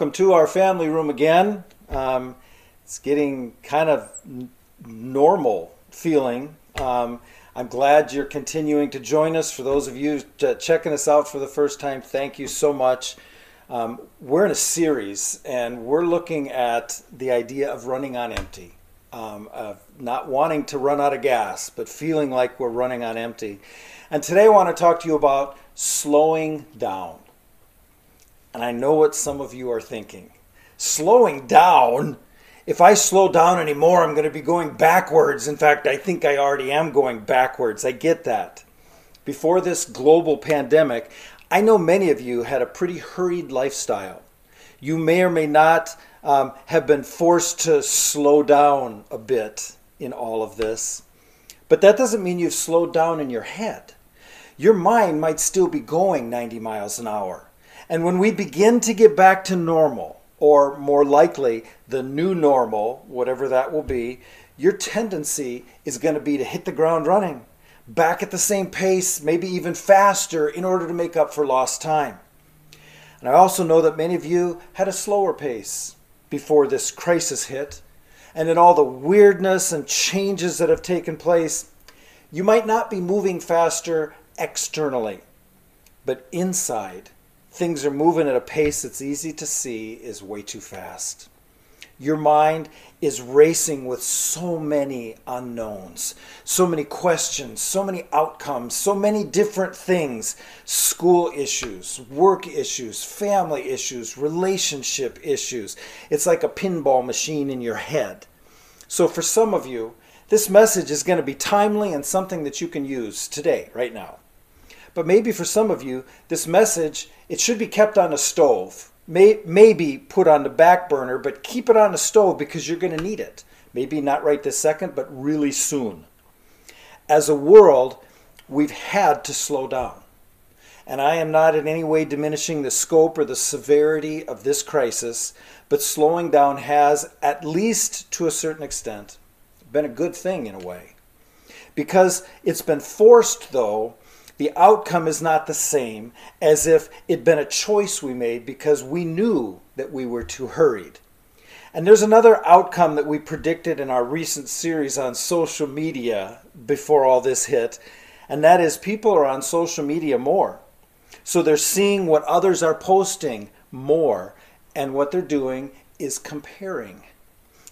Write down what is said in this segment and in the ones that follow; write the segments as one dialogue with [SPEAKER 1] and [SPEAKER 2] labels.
[SPEAKER 1] welcome to our family room again. Um, it's getting kind of n- normal feeling. Um, I'm glad you're continuing to join us. For those of you t- checking us out for the first time, thank you so much. Um, we're in a series and we're looking at the idea of running on empty, um, of not wanting to run out of gas, but feeling like we're running on empty. And today I want to talk to you about slowing down. And I know what some of you are thinking. Slowing down? If I slow down anymore, I'm going to be going backwards. In fact, I think I already am going backwards. I get that. Before this global pandemic, I know many of you had a pretty hurried lifestyle. You may or may not um, have been forced to slow down a bit in all of this. But that doesn't mean you've slowed down in your head. Your mind might still be going 90 miles an hour. And when we begin to get back to normal, or more likely the new normal, whatever that will be, your tendency is going to be to hit the ground running, back at the same pace, maybe even faster, in order to make up for lost time. And I also know that many of you had a slower pace before this crisis hit. And in all the weirdness and changes that have taken place, you might not be moving faster externally, but inside things are moving at a pace that's easy to see is way too fast. Your mind is racing with so many unknowns, so many questions, so many outcomes, so many different things school issues, work issues, family issues, relationship issues. It's like a pinball machine in your head. So, for some of you, this message is going to be timely and something that you can use today, right now. But maybe for some of you, this message, it should be kept on a stove. May, maybe put on the back burner, but keep it on the stove because you're going to need it. Maybe not right this second, but really soon. As a world, we've had to slow down. And I am not in any way diminishing the scope or the severity of this crisis, but slowing down has, at least to a certain extent, been a good thing in a way. Because it's been forced, though, the outcome is not the same as if it'd been a choice we made because we knew that we were too hurried. And there's another outcome that we predicted in our recent series on social media before all this hit, and that is people are on social media more. So they're seeing what others are posting more, and what they're doing is comparing.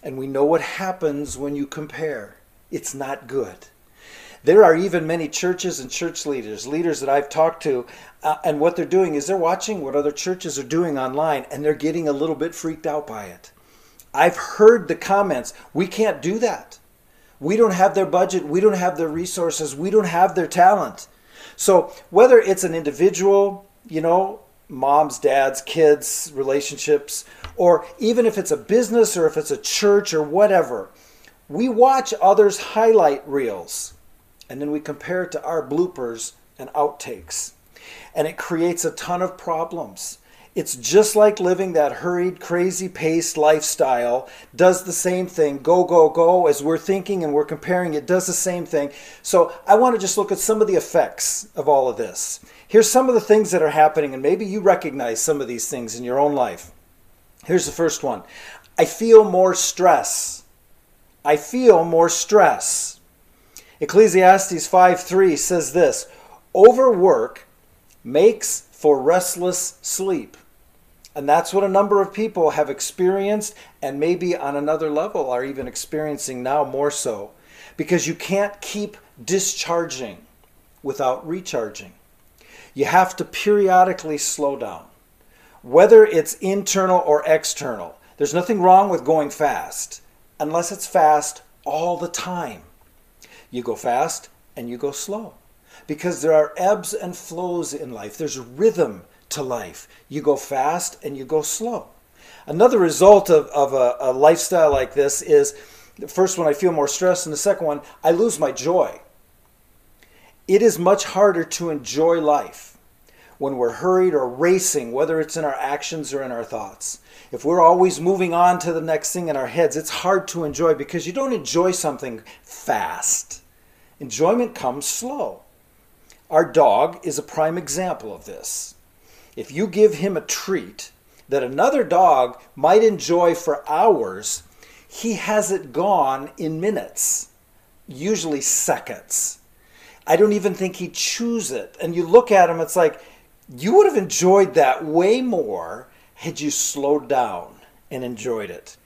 [SPEAKER 1] And we know what happens when you compare. It's not good. There are even many churches and church leaders, leaders that I've talked to, uh, and what they're doing is they're watching what other churches are doing online and they're getting a little bit freaked out by it. I've heard the comments, we can't do that. We don't have their budget, we don't have their resources, we don't have their talent. So, whether it's an individual, you know, moms, dads, kids, relationships, or even if it's a business or if it's a church or whatever, we watch others' highlight reels and then we compare it to our bloopers and outtakes. And it creates a ton of problems. It's just like living that hurried, crazy paced lifestyle, does the same thing, go, go, go, as we're thinking and we're comparing, it does the same thing. So I want to just look at some of the effects of all of this. Here's some of the things that are happening, and maybe you recognize some of these things in your own life. Here's the first one I feel more stress. I feel more stress. Ecclesiastes 5:3 says this, overwork makes for restless sleep. And that's what a number of people have experienced and maybe on another level are even experiencing now more so because you can't keep discharging without recharging. You have to periodically slow down. Whether it's internal or external, there's nothing wrong with going fast unless it's fast all the time. You go fast and you go slow because there are ebbs and flows in life. There's rhythm to life. You go fast and you go slow. Another result of, of a, a lifestyle like this is the first one, I feel more stress, and the second one, I lose my joy. It is much harder to enjoy life when we're hurried or racing, whether it's in our actions or in our thoughts. If we're always moving on to the next thing in our heads, it's hard to enjoy because you don't enjoy something fast. Enjoyment comes slow. Our dog is a prime example of this. If you give him a treat, that another dog might enjoy for hours, he has it gone in minutes, usually seconds. I don't even think he chews it. And you look at him, it's like you would have enjoyed that way more had you slowed down and enjoyed it.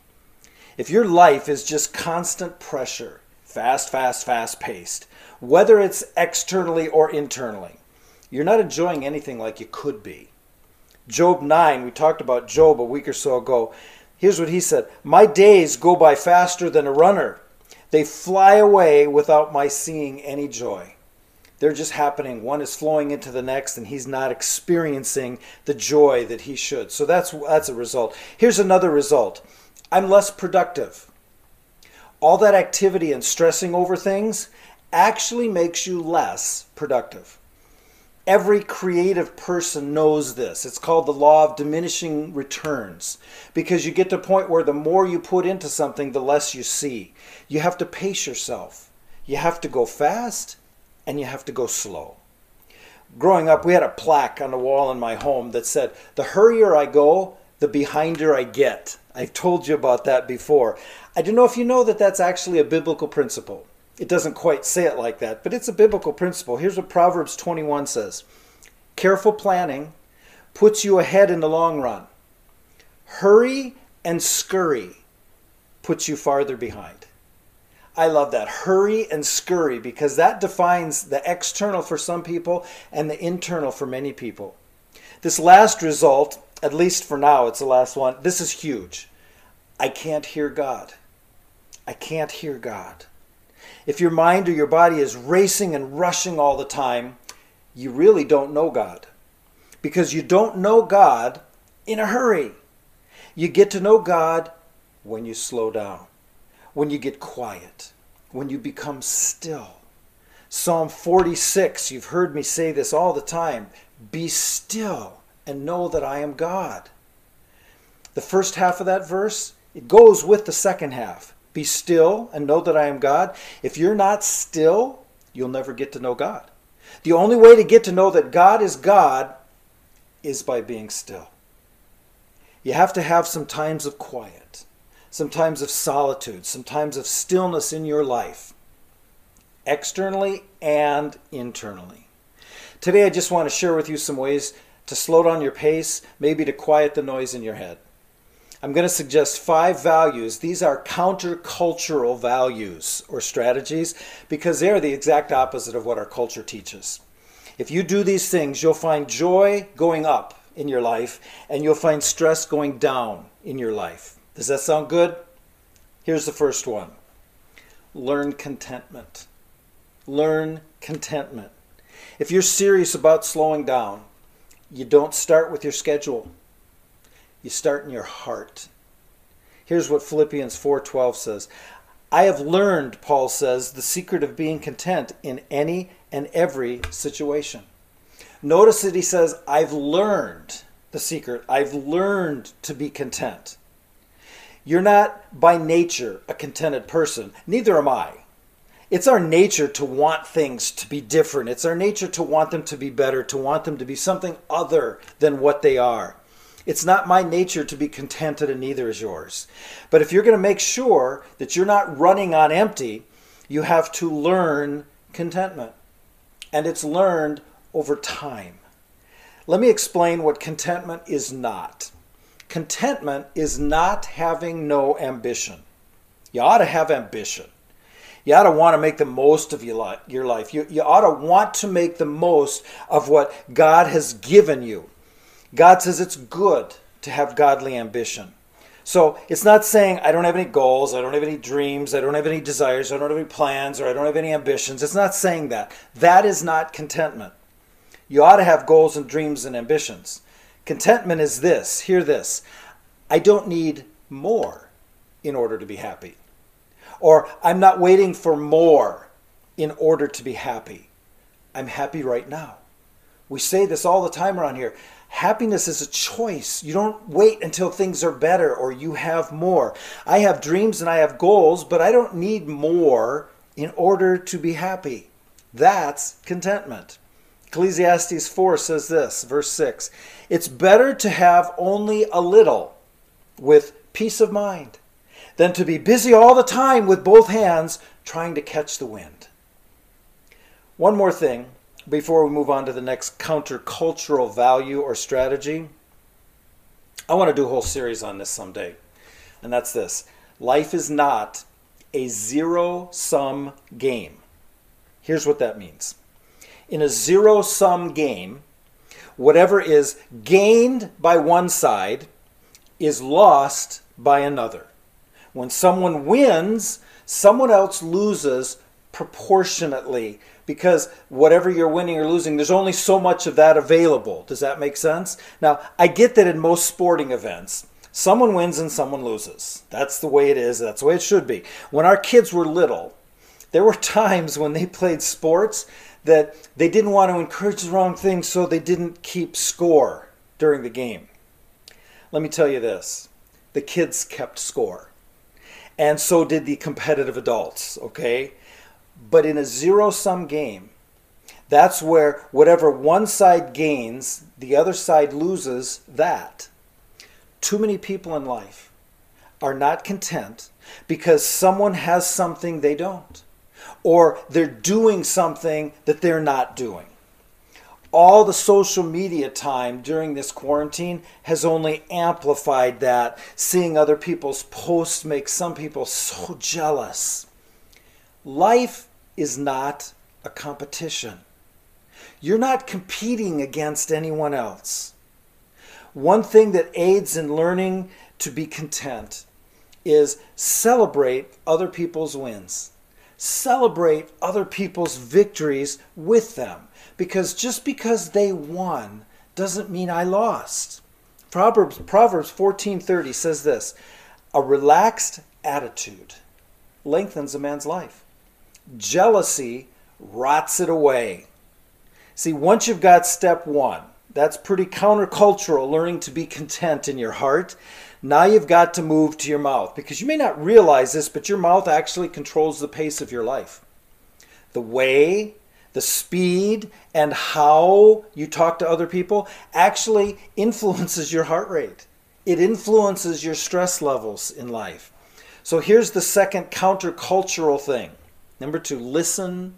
[SPEAKER 1] If your life is just constant pressure, fast, fast, fast paced, whether it's externally or internally, you're not enjoying anything like you could be. Job 9, we talked about Job a week or so ago. Here's what he said My days go by faster than a runner, they fly away without my seeing any joy. They're just happening. One is flowing into the next, and he's not experiencing the joy that he should. So that's, that's a result. Here's another result I'm less productive. All that activity and stressing over things actually makes you less productive. Every creative person knows this. It's called the law of diminishing returns because you get to a point where the more you put into something, the less you see. You have to pace yourself. You have to go fast and you have to go slow. Growing up, we had a plaque on the wall in my home that said, The hurrier I go, the behinder I get. I've told you about that before. I don't know if you know that that's actually a biblical principle. It doesn't quite say it like that, but it's a biblical principle. Here's what Proverbs 21 says Careful planning puts you ahead in the long run. Hurry and scurry puts you farther behind. I love that. Hurry and scurry because that defines the external for some people and the internal for many people. This last result, at least for now, it's the last one. This is huge. I can't hear God. I can't hear God. If your mind or your body is racing and rushing all the time, you really don't know God. Because you don't know God in a hurry. You get to know God when you slow down, when you get quiet, when you become still. Psalm 46, you've heard me say this all the time be still and know that I am God. The first half of that verse, it goes with the second half. Be still and know that I am God. If you're not still, you'll never get to know God. The only way to get to know that God is God is by being still. You have to have some times of quiet, some times of solitude, some times of stillness in your life, externally and internally. Today, I just want to share with you some ways to slow down your pace, maybe to quiet the noise in your head. I'm going to suggest five values. These are countercultural values or strategies because they're the exact opposite of what our culture teaches. If you do these things, you'll find joy going up in your life and you'll find stress going down in your life. Does that sound good? Here's the first one learn contentment. Learn contentment. If you're serious about slowing down, you don't start with your schedule. You start in your heart. Here's what Philippians 4:12 says. I have learned, Paul says, the secret of being content in any and every situation. Notice that he says, I've learned the secret. I've learned to be content. You're not by nature a contented person. Neither am I. It's our nature to want things to be different. It's our nature to want them to be better, to want them to be something other than what they are. It's not my nature to be contented, and neither is yours. But if you're going to make sure that you're not running on empty, you have to learn contentment. And it's learned over time. Let me explain what contentment is not. Contentment is not having no ambition. You ought to have ambition. You ought to want to make the most of your life. You, you ought to want to make the most of what God has given you. God says it's good to have godly ambition. So it's not saying I don't have any goals, I don't have any dreams, I don't have any desires, I don't have any plans, or I don't have any ambitions. It's not saying that. That is not contentment. You ought to have goals and dreams and ambitions. Contentment is this hear this I don't need more in order to be happy. Or I'm not waiting for more in order to be happy. I'm happy right now. We say this all the time around here. Happiness is a choice. You don't wait until things are better or you have more. I have dreams and I have goals, but I don't need more in order to be happy. That's contentment. Ecclesiastes 4 says this, verse 6 It's better to have only a little with peace of mind than to be busy all the time with both hands trying to catch the wind. One more thing before we move on to the next countercultural value or strategy. I want to do a whole series on this someday, and that's this life is not a zero sum game. Here's what that means in a zero sum game, whatever is gained by one side is lost by another. When someone wins, someone else loses proportionately because whatever you're winning or losing, there's only so much of that available. Does that make sense? Now, I get that in most sporting events, someone wins and someone loses. That's the way it is. That's the way it should be. When our kids were little, there were times when they played sports that they didn't want to encourage the wrong thing, so they didn't keep score during the game. Let me tell you this the kids kept score, and so did the competitive adults, okay? But in a zero sum game, that's where whatever one side gains, the other side loses that. Too many people in life are not content because someone has something they don't or they're doing something that they're not doing. All the social media time during this quarantine has only amplified that. Seeing other people's posts makes some people so jealous. Life is not a competition. You're not competing against anyone else. One thing that aids in learning to be content is celebrate other people's wins celebrate other people's victories with them. Because just because they won doesn't mean I lost. Proverbs Proverbs 14:30 says this, a relaxed attitude lengthens a man's life. Jealousy rots it away. See, once you've got step 1, that's pretty countercultural, learning to be content in your heart. Now you've got to move to your mouth because you may not realize this, but your mouth actually controls the pace of your life. The way, the speed, and how you talk to other people actually influences your heart rate. It influences your stress levels in life. So here's the second countercultural thing. Number two, listen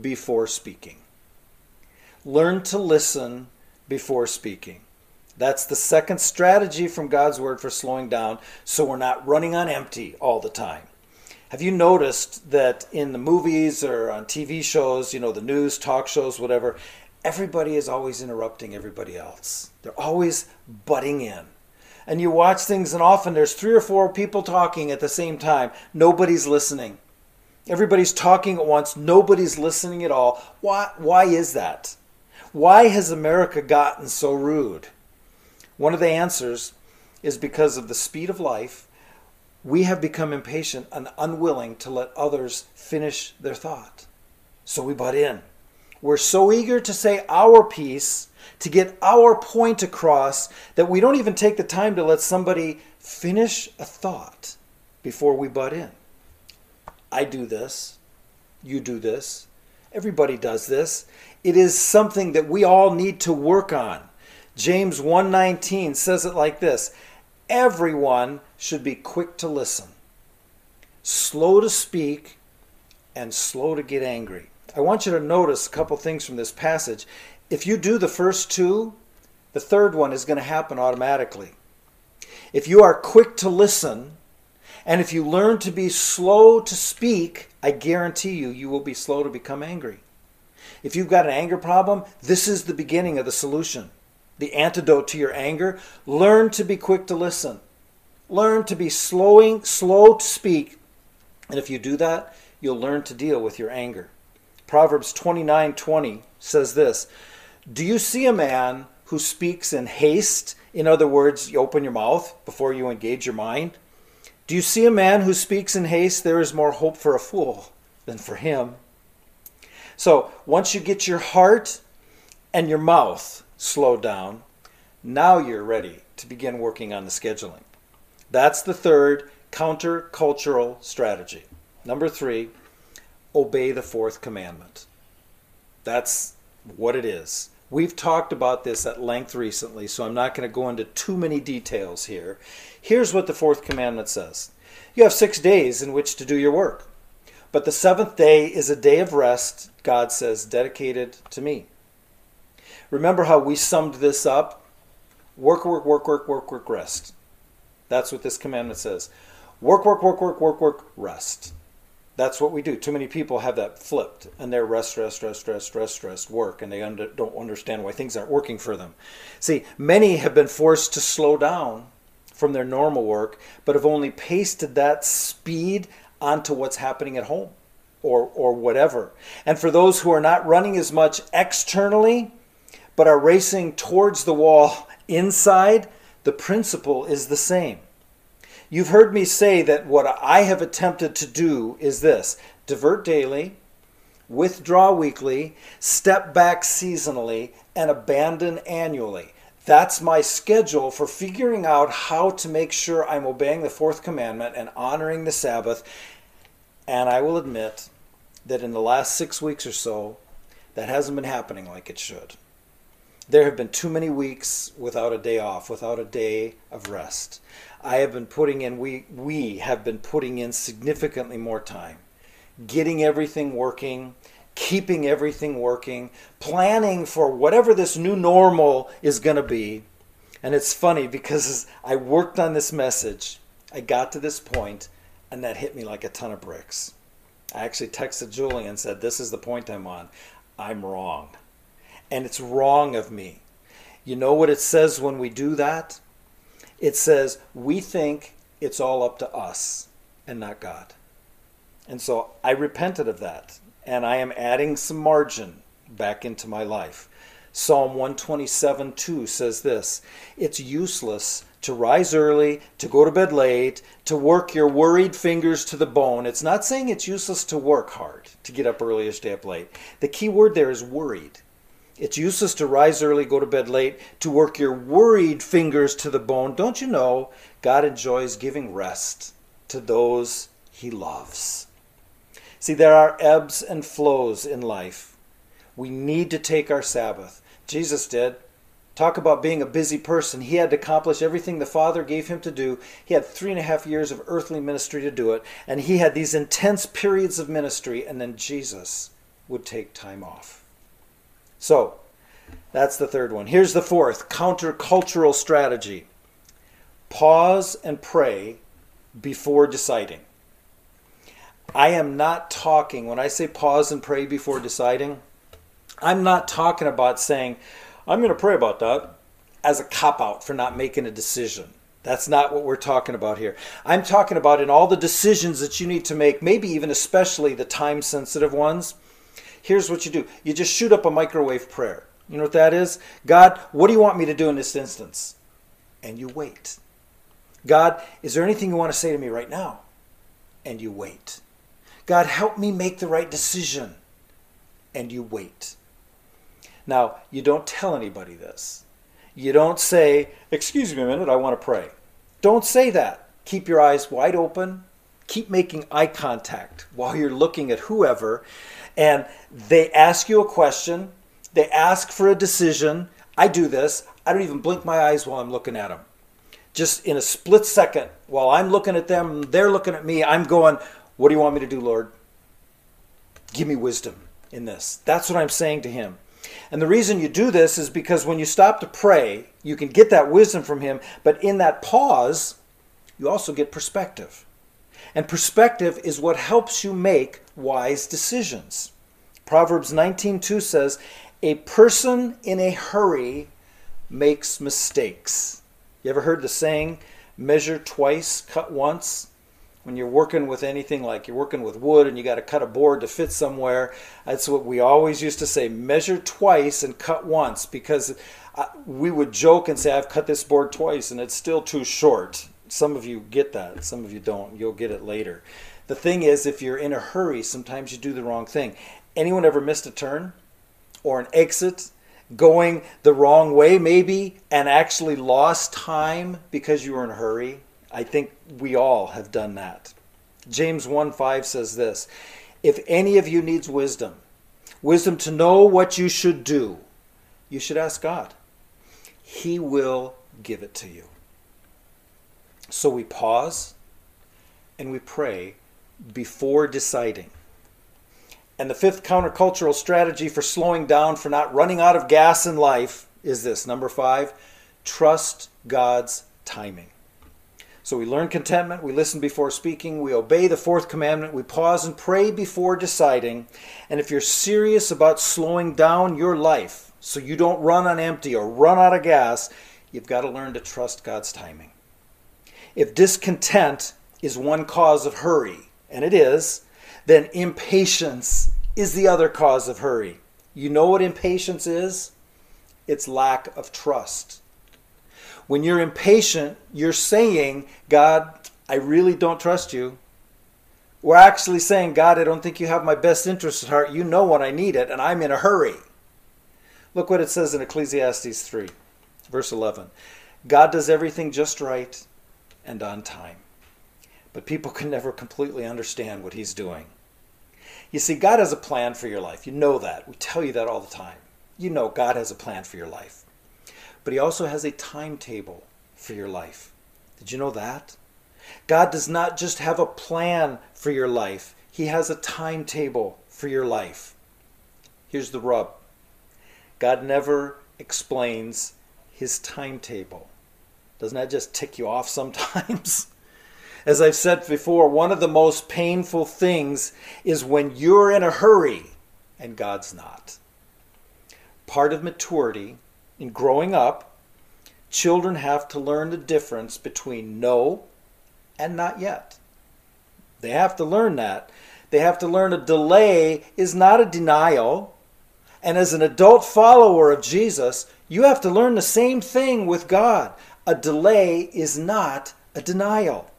[SPEAKER 1] before speaking. Learn to listen before speaking. That's the second strategy from God's Word for slowing down so we're not running on empty all the time. Have you noticed that in the movies or on TV shows, you know, the news, talk shows, whatever, everybody is always interrupting everybody else? They're always butting in. And you watch things, and often there's three or four people talking at the same time. Nobody's listening. Everybody's talking at once. Nobody's listening at all. Why, why is that? Why has America gotten so rude? One of the answers is because of the speed of life, we have become impatient and unwilling to let others finish their thought. So we butt in. We're so eager to say our piece, to get our point across, that we don't even take the time to let somebody finish a thought before we butt in. I do this. You do this. Everybody does this. It is something that we all need to work on. James 1:19 says it like this: Everyone should be quick to listen, slow to speak, and slow to get angry. I want you to notice a couple things from this passage. If you do the first two, the third one is going to happen automatically. If you are quick to listen, and if you learn to be slow to speak, I guarantee you, you will be slow to become angry. If you've got an anger problem, this is the beginning of the solution. The antidote to your anger, learn to be quick to listen. Learn to be slowing, slow to speak. And if you do that, you'll learn to deal with your anger. Proverbs 29:20 says this, "Do you see a man who speaks in haste? In other words, you open your mouth before you engage your mind. Do you see a man who speaks in haste? There is more hope for a fool than for him." So once you get your heart and your mouth slowed down, now you're ready to begin working on the scheduling. That's the third countercultural strategy. Number three, obey the fourth commandment. That's what it is. We've talked about this at length recently, so I'm not going to go into too many details here. Here's what the fourth commandment says You have six days in which to do your work, but the seventh day is a day of rest, God says, dedicated to me. Remember how we summed this up? Work, work, work, work, work, work, rest. That's what this commandment says. Work, work, work, work, work, work, rest. That's what we do. Too many people have that flipped, and they're rest, rest, rest, rest, rest, rest, work, and they under, don't understand why things aren't working for them. See, many have been forced to slow down from their normal work, but have only pasted that speed onto what's happening at home or, or whatever. And for those who are not running as much externally, but are racing towards the wall inside, the principle is the same. You've heard me say that what I have attempted to do is this divert daily, withdraw weekly, step back seasonally, and abandon annually. That's my schedule for figuring out how to make sure I'm obeying the fourth commandment and honoring the Sabbath. And I will admit that in the last six weeks or so, that hasn't been happening like it should. There have been too many weeks without a day off, without a day of rest. I have been putting in, we, we have been putting in significantly more time, getting everything working, keeping everything working, planning for whatever this new normal is going to be. And it's funny because I worked on this message, I got to this point, and that hit me like a ton of bricks. I actually texted Julie and said, This is the point I'm on. I'm wrong and it's wrong of me. You know what it says when we do that? It says we think it's all up to us and not God. And so I repented of that and I am adding some margin back into my life. Psalm 127 2 says this It's useless to rise early, to go to bed late, to work your worried fingers to the bone. It's not saying it's useless to work hard, to get up early or stay up late. The key word there is worried. It's useless to rise early, go to bed late, to work your worried fingers to the bone. Don't you know God enjoys giving rest to those he loves? See, there are ebbs and flows in life. We need to take our Sabbath. Jesus did. Talk about being a busy person. He had to accomplish everything the Father gave him to do. He had three and a half years of earthly ministry to do it, and he had these intense periods of ministry, and then Jesus would take time off. So, that's the third one. Here's the fourth countercultural strategy pause and pray before deciding. I am not talking, when I say pause and pray before deciding, I'm not talking about saying, I'm going to pray about that as a cop out for not making a decision. That's not what we're talking about here. I'm talking about in all the decisions that you need to make, maybe even especially the time sensitive ones here's what you do you just shoot up a microwave prayer. You know what that is? God, what do you want me to do in this instance? And you wait. God, is there anything you want to say to me right now? And you wait. God, help me make the right decision. And you wait. Now, you don't tell anybody this. You don't say, Excuse me a minute, I want to pray. Don't say that. Keep your eyes wide open. Keep making eye contact while you're looking at whoever and they ask you a question, they ask for a decision. I do this. I don't even blink my eyes while I'm looking at them. Just in a split second, while I'm looking at them, they're looking at me, I'm going, What do you want me to do, Lord? Give me wisdom in this. That's what I'm saying to him. And the reason you do this is because when you stop to pray, you can get that wisdom from him, but in that pause, you also get perspective. And perspective is what helps you make wise decisions. Proverbs 19:2 says, "A person in a hurry makes mistakes." You ever heard the saying, measure twice, cut once? When you're working with anything like you're working with wood and you got to cut a board to fit somewhere, that's what we always used to say, measure twice and cut once because uh, we would joke and say I've cut this board twice and it's still too short. Some of you get that, some of you don't. You'll get it later. The thing is, if you're in a hurry, sometimes you do the wrong thing. Anyone ever missed a turn or an exit going the wrong way, maybe, and actually lost time because you were in a hurry? I think we all have done that. James 1 5 says this If any of you needs wisdom, wisdom to know what you should do, you should ask God. He will give it to you. So we pause and we pray before deciding. And the fifth countercultural strategy for slowing down, for not running out of gas in life, is this number five trust God's timing. So we learn contentment, we listen before speaking, we obey the fourth commandment, we pause and pray before deciding. And if you're serious about slowing down your life so you don't run on empty or run out of gas, you've got to learn to trust God's timing. If discontent is one cause of hurry, and it is, then impatience is the other cause of hurry. You know what impatience is? It's lack of trust. When you're impatient, you're saying, God, I really don't trust you. We're actually saying, God, I don't think you have my best interest at heart. You know when I need it, and I'm in a hurry. Look what it says in Ecclesiastes 3, verse 11. God does everything just right and on time. But people can never completely understand what He's doing. You see, God has a plan for your life. You know that. We tell you that all the time. You know God has a plan for your life but He also has a timetable for your life. Did you know that? God does not just have a plan for your life, He has a timetable for your life. Here's the rub God never explains His timetable. Doesn't that just tick you off sometimes? As I've said before, one of the most painful things is when you're in a hurry and God's not. Part of maturity in growing up, children have to learn the difference between no and not yet. They have to learn that. They have to learn a delay is not a denial. And as an adult follower of Jesus, you have to learn the same thing with God. A delay is not a denial.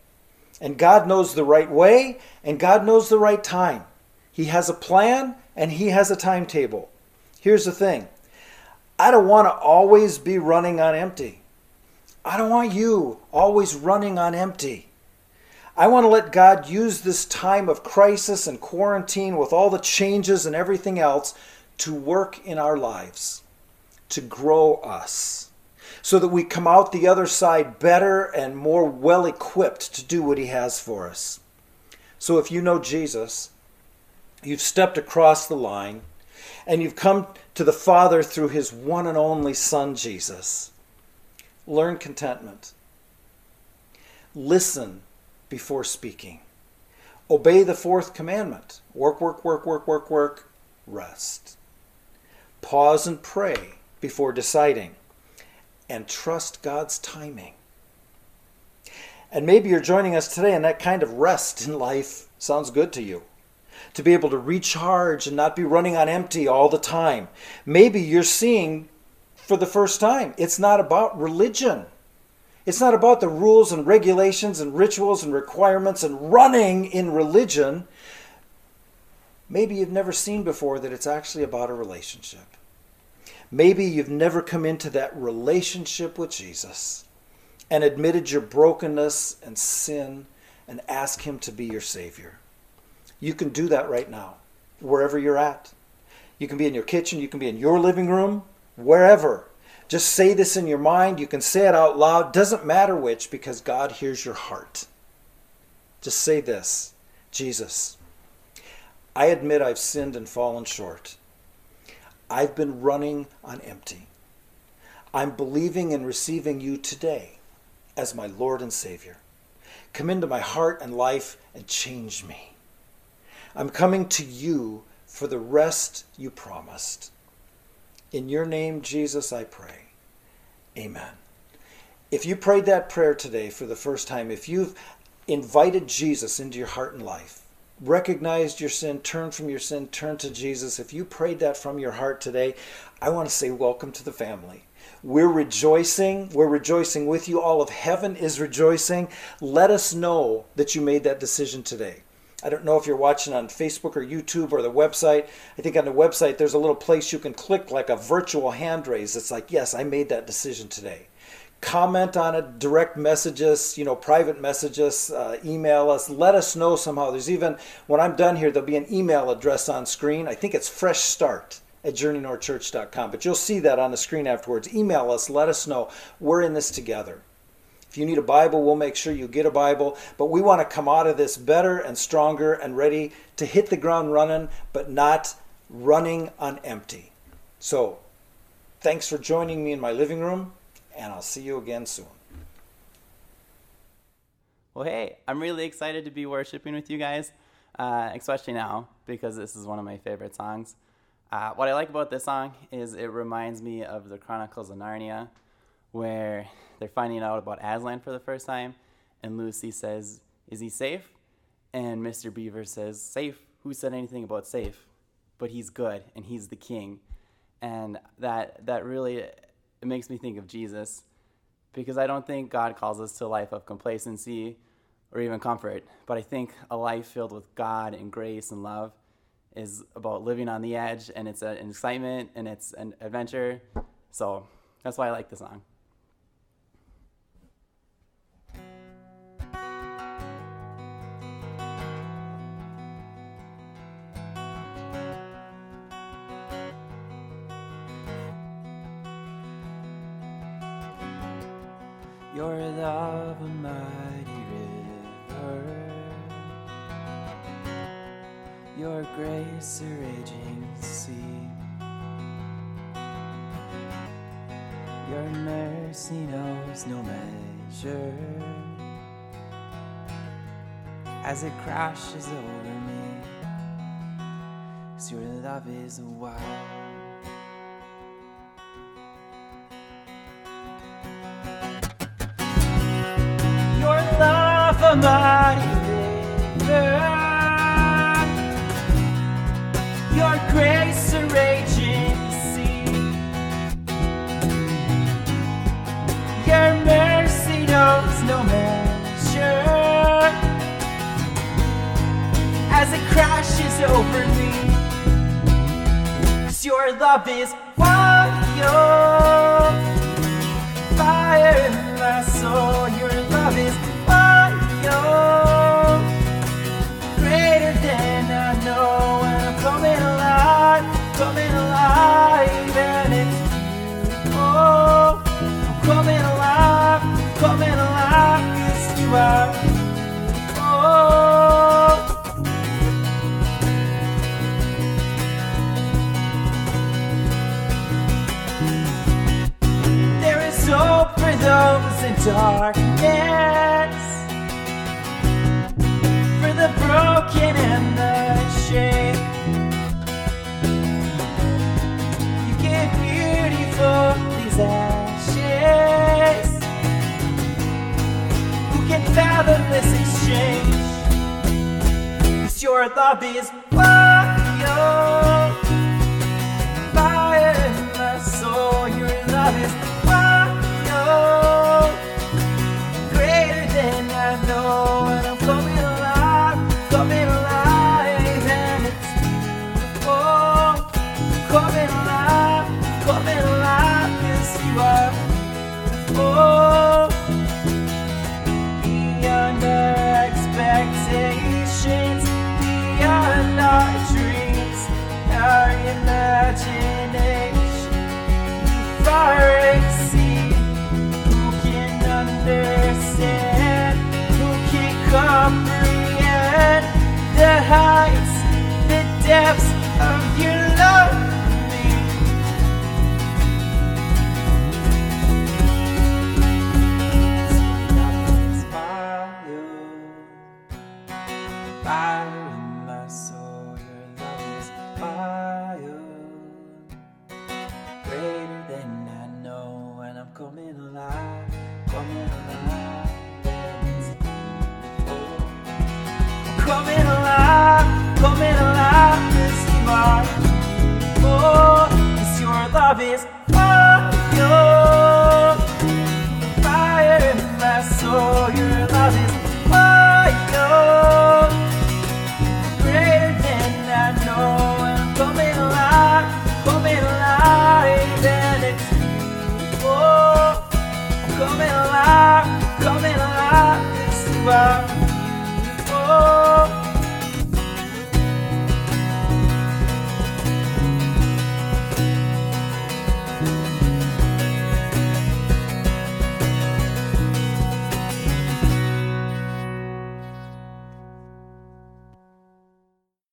[SPEAKER 1] And God knows the right way, and God knows the right time. He has a plan, and He has a timetable. Here's the thing I don't want to always be running on empty. I don't want you always running on empty. I want to let God use this time of crisis and quarantine with all the changes and everything else to work in our lives, to grow us, so that we come out the other side better and more well equipped to do what He has for us. So if you know Jesus, you've stepped across the line and you've come to the Father through his one and only Son, Jesus. Learn contentment. Listen before speaking. Obey the fourth commandment work, work, work, work, work, work, rest. Pause and pray before deciding. And trust God's timing. And maybe you're joining us today, and that kind of rest in life sounds good to you to be able to recharge and not be running on empty all the time. Maybe you're seeing for the first time it's not about religion. It's not about the rules and regulations and rituals and requirements and running in religion. Maybe you've never seen before that it's actually about a relationship. Maybe you've never come into that relationship with Jesus and admitted your brokenness and sin and asked Him to be your Savior. You can do that right now, wherever you're at. You can be in your kitchen, you can be in your living room, wherever. Just say this in your mind. You can say it out loud. Doesn't matter which, because God hears your heart. Just say this Jesus, I admit I've sinned and fallen short. I've been running on empty. I'm believing and receiving you today as my Lord and Savior. Come into my heart and life and change me. I'm coming to you for the rest you promised. In your name, Jesus, I pray. Amen. If you prayed that prayer today for the first time, if you've invited Jesus into your heart and life, recognized your sin, turned from your sin, turned to Jesus, if you prayed that from your heart today, I want to say welcome to the family. We're rejoicing. We're rejoicing with you. All of heaven is rejoicing. Let us know that you made that decision today. I don't know if you're watching on Facebook or YouTube or the website. I think on the website there's a little place you can click like a virtual hand raise. It's like, yes, I made that decision today. Comment on it, direct message us, you know, private message us, uh, email us, let us know somehow. There's even, when I'm done here, there'll be an email address on screen. I think it's fresh start at journeynorthchurch.com, but you'll see that on the screen afterwards. Email us, let us know. We're in this together. If you need a Bible, we'll make sure you get a Bible. But we want to come out of this better and stronger and ready to hit the ground running, but not running on empty. So, thanks for joining me in my living room, and I'll see you again soon.
[SPEAKER 2] Well, hey, I'm really excited to be worshiping with you guys, uh, especially now because this is one of my favorite songs. Uh, what I like about this song is it reminds me of the Chronicles of Narnia, where they're finding out about Aslan for the first time, and Lucy says, Is he safe? And Mr. Beaver says, Safe? Who said anything about safe? But he's good, and he's the king. And that, that really it makes me think of Jesus, because I don't think God calls us to a life of complacency or even comfort, but I think a life filled with God and grace and love is about living on the edge, and it's an excitement and it's an adventure. So that's why I like the song. Your love, a mighty river. Your grace, a raging sea. Your mercy knows no measure. As it crashes over me, 'Cause your love is wild. Mighty river. Your grace, a raging sea. Your mercy knows no measure. As it crashes over me, 'Cause your love is wild fire in my soul. Those in darkness, for the broken and the shame. You give beauty for these ashes. Who can fathom this exchange? 'Cause your love is fire fire in my soul. Your love is know.